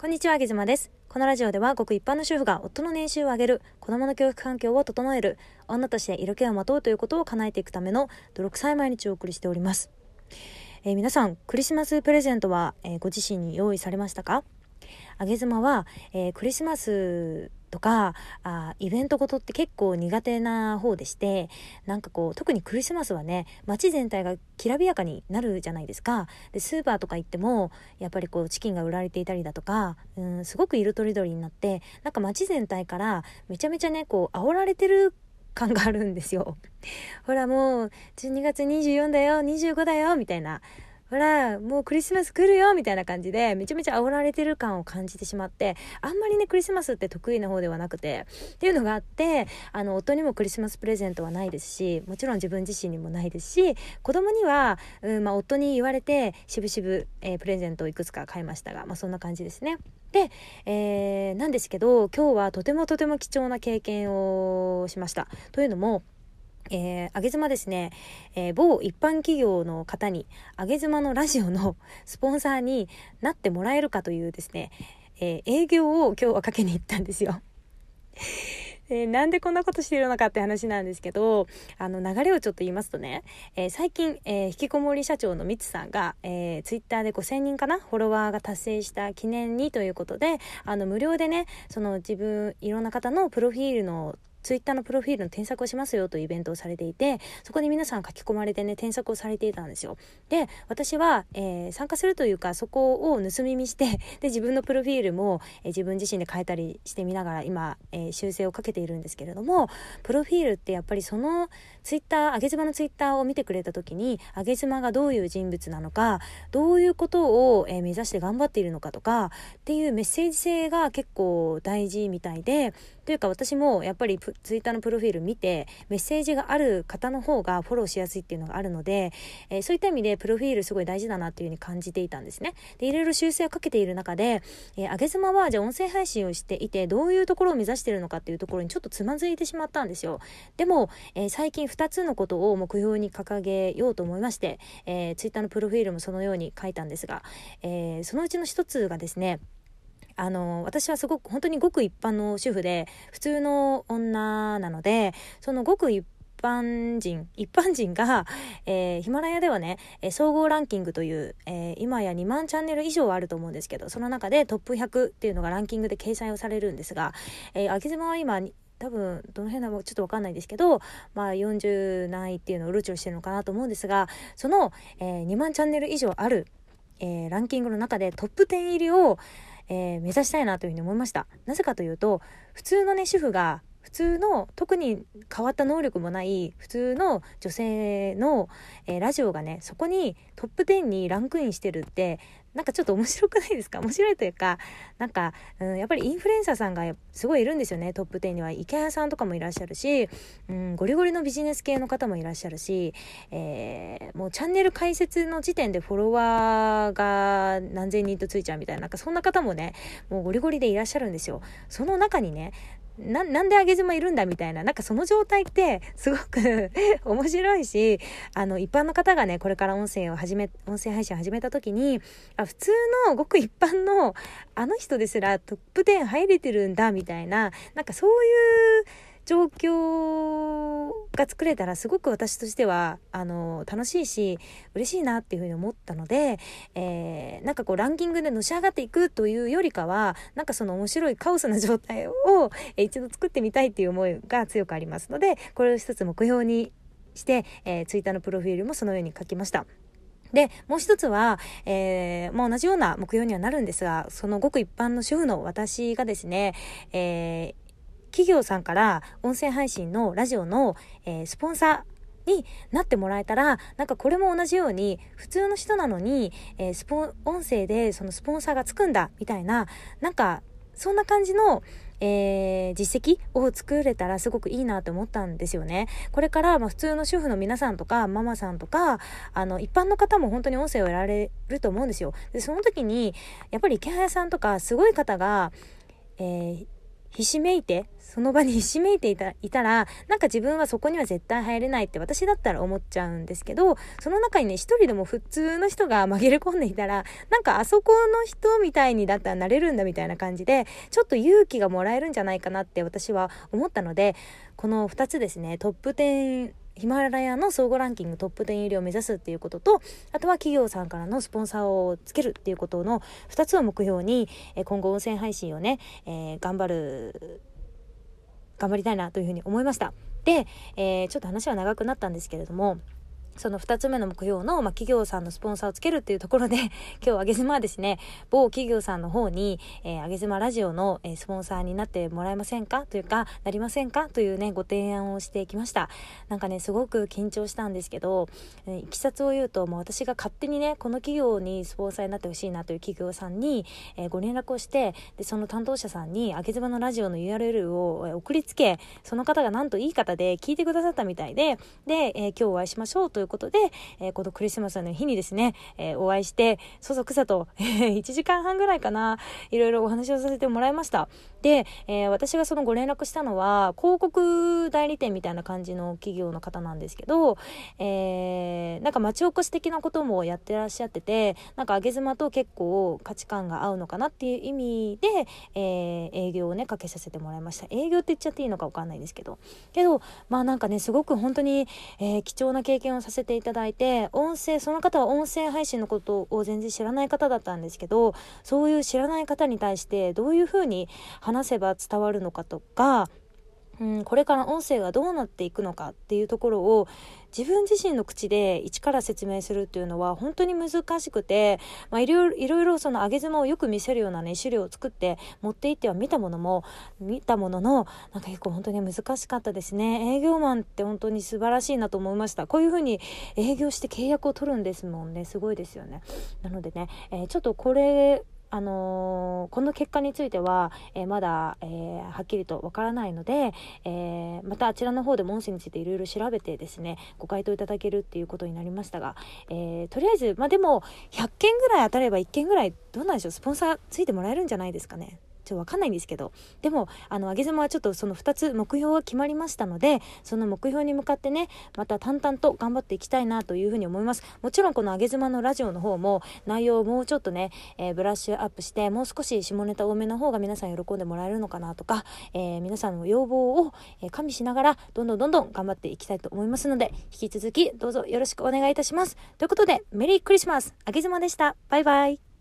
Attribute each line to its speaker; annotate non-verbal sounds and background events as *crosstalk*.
Speaker 1: こんにちは、あげずまです。このラジオでは、ごく一般の主婦が夫の年収を上げる、子供の教育環境を整える、女として色気をまとうということを叶えていくための泥臭い毎日をお送りしております。えー皆さん、クリスマスプレゼントは、えーご自身に用意されましたか？あげ妻は、えークリスマスとかあイベントごとって結構苦手な方でしてなんかこう特にクリスマスはね街全体がきらびやかになるじゃないですかでスーパーとか行ってもやっぱりこうチキンが売られていたりだとかうんすごく色とりどりになってなんか街全体からめちゃめちゃねこう煽られてる感があるんですよ。ほらもう12月24だよ25だよみたいなほら、もうクリスマス来るよみたいな感じで、めちゃめちゃ煽られてる感を感じてしまって、あんまりね、クリスマスって得意な方ではなくて、っていうのがあって、あの、夫にもクリスマスプレゼントはないですし、もちろん自分自身にもないですし、子供には、うん、まあ、夫に言われて、しぶしぶ、えープレゼントをいくつか買いましたが、まあ、そんな感じですね。で、えーなんですけど、今日はとてもとても貴重な経験をしました。というのも、えー、あげ妻ですね、えー某一般企業の方に、あげ妻のラジオの *laughs* スポンサーになってもらえるかというですね、えー営業を今日はかけに行ったんですよ。*laughs* えーなんでこんなことしてるのかって話なんですけど、あの流れをちょっと言いますとね、えー最近、えー引きこもり社長のミツさんが、えー、ツイッターで5000人かなフォロワーが達成した記念にということで、あの無料でね、その自分、いろんな方のプロフィールのツイッターのプロフィールの添削をしますよというイベントをされていて、そこに皆さん書き込まれてね、添削をされていたんですよ。で、私は、えー参加するというか、そこを盗み見して、で、自分のプロフィールも、えー自分自身で変えたりしてみながら、今、えー修正をかけているんですけれども、プロフィールってやっぱりそのツイッター、あげ妻のツイッターを見てくれた時に、あげ妻がどういう人物なのか、どういうことを、えー目指して頑張っているのかとか、っていうメッセージ性が結構大事みたいで、というか私もやっぱりプツイッターのプロフィール見てメッセージがある方の方がフォローしやすいっていうのがあるので、えーそういった意味でプロフィールすごい大事だなっていうふうに感じていたんですね。でいろいろ修正をかけている中で、えー、上げ妻はじゃあ音声配信をしていてどういうところを目指しているのかっていうところにちょっとつまずいてしまったんですよ。でも、えー最近2つのことを目標に掲げようと思いまして、えー、ツイッターのプロフィールもそのように書いたんですが、えーそのうちの1つがですねあの私はすごく本当にごく一般の主婦で普通の女なのでそのごく一般人一般人が、えーヒマラヤではね、えー総合ランキングという、えー今や2万チャンネル以上あると思うんですけどその中でトップ100っていうのがランキングで掲載をされるんですが、えー、秋妻は今多分どの辺だろうちょっと分かんないですけど、まあ、40何位っていうのをうろちょろしてるのかなと思うんですがその、えー2万チャンネル以上ある、えーランキングの中でトップ10入りを、えー目指したいなというふうに思いました。なぜかというと普通のね主婦が普通の特に変わった能力もない普通の女性の、えーラジオがねそこにトップ10にランクインしてるってなんかちょっと面白くないですか？*laughs* 面白いというかなんか、うん、やっぱりインフルエンサーさんがすごいいるんですよね。トップ10には。池谷さんとかもいらっしゃるし、うん、ゴリゴリのビジネス系の方もいらっしゃるし、えーもうチャンネル開設の時点でフォロワーが何千人とついちゃうみたいななんかそんな方もねもうゴリゴリでいらっしゃるんですよ。その中にねななんで上げ妻いるんだみたいななんかその状態ってすごく *laughs* 面白いしあの一般の方がねこれから音声を始め音声配信を始めた時にあ普通のごく一般のあの人ですらトップ10入れてるんだみたいななんかそういう状況が作れたらすごく私としてはあの楽しいし嬉しいなっていうふうに思ったので、えーなんかこうランキングでのし上がっていくというよりかはなんかその面白いカオスな状態をえー一度作ってみたいっていう思いが強くありますのでこれを一つ目標にして、えー、ツイッターのプロフィールもそのように書きました。で、もう一つは、えー、まあ同じような目標にはなるんですが、そのごく一般の主婦の私がですね、えー企業さんから音声配信のラジオの、えースポンサーになってもらえたら、なんかこれも同じように、普通の人なのに、えースポ、音声でそのスポンサーがつくんだ、みたいな、なんか、そんな感じの、えー実績を作れたらすごくいいなと思ったんですよね。これから、まあ、普通の主婦の皆さんとか、ママさんとか、あの、一般の方も本当に音声を得られると思うんですよ。で、その時に、やっぱり池早さんとか、すごい方が、えーひしめいて、その場に *laughs* ひしめいていたいたら、なんか自分はそこには絶対入れないって私だったら思っちゃうんですけど、その中にね、一人でも普通の人が紛れ込んでいたら、なんかあそこの人みたいにだったらなれるんだみたいな感じで、ちょっと勇気がもらえるんじゃないかなって私は思ったので、この2つですね、トップ10ヒマラヤの総合ランキングトップ10入りを目指すっていうことと、あとは企業さんからのスポンサーをつけるっていうことの2つを目標に、え今後音声配信をね、えー、頑張る、頑張りたいなというふうに思いました。で、えー、ちょっと話は長くなったんですけれども、その2つ目の目標の、まあ、企業さんのスポンサーをつけるっていうところで、*laughs* 今日、あげずまはですね、某企業さんの方に、えー、あげずまラジオの、えー、スポンサーになってもらえませんか？というか、なりませんか？というね、ご提案をしてきました。なんかね、すごく緊張したんですけど、えー、いきさつを言うと、もう私が勝手にね、この企業にスポンサーになってほしいなという企業さんに、えー、ご連絡をして、で、その担当者さんに、あげずまのラジオの URL を送りつけ、その方がなんといい方で聞いてくださったみたいで、で、えー、今日お会いしましょうということで、えー、このクリスマスの日にですね、えー、お会いして、そそくさと、1時間半ぐらいかな、いろいろお話をさせてもらいました。で、えー、私がそのご連絡したのは、広告代理店みたいな感じの企業の方なんですけど、えー、なんか町おこし的なこともやってらっしゃってて、なんか上げ妻と結構価値観が合うのかなっていう意味で、えー、営業をね、かけさせてもらいました。営業って言っちゃっていいのかわかんないですけど。けど、まあなんかね、すごく本当に、えー、貴重な経験をさせせていただいて、音声、その方は音声配信のことを全然知らない方だったんですけど、そういう知らない方に対してどういうふうに話せば伝わるのかとか、うん、これから音声がどうなっていくのかっていうところを自分自身の口で一から説明するっていうのは本当に難しくて、まあ、いろいろいろその上げ妻をよく見せるようなね資料を作って持っていっては見たものも見たもののなんか結構本当に難しかったですね。営業マンって本当に素晴らしいなと思いました。こういうふうに営業して契約を取るんですもんね。すごいですよね。なのでね、えー、ちょっとこれあのー、この結果については、えー、まだ、えー、はっきりとわからないので、えまたあちらの方でも音声についていろいろ調べてですね、ご回答いただけるっていうことになりましたが、えとりあえず、まあ、でも、100件ぐらい当たれば1件ぐらい、どうなんでしょう、スポンサーついてもらえるんじゃないですかね。ちょっとわかんないんですけど、でも、あの、あげざまはちょっとその2つ目標が決まりましたので、その目標に向かってね、また淡々と頑張っていきたいなというふうに思います。もちろんこのあげざまのラジオの方も、内容をもうちょっとね、えー、ブラッシュアップして、もう少し下ネタ多めの方が皆さん喜んでもらえるのかなとか、えー、皆さんの要望を、加味しながら、どんどんどんどん頑張っていきたいと思いますので、引き続きどうぞよろしくお願いいたします。ということで、メリークリスマスあげずまでした。バイバイ。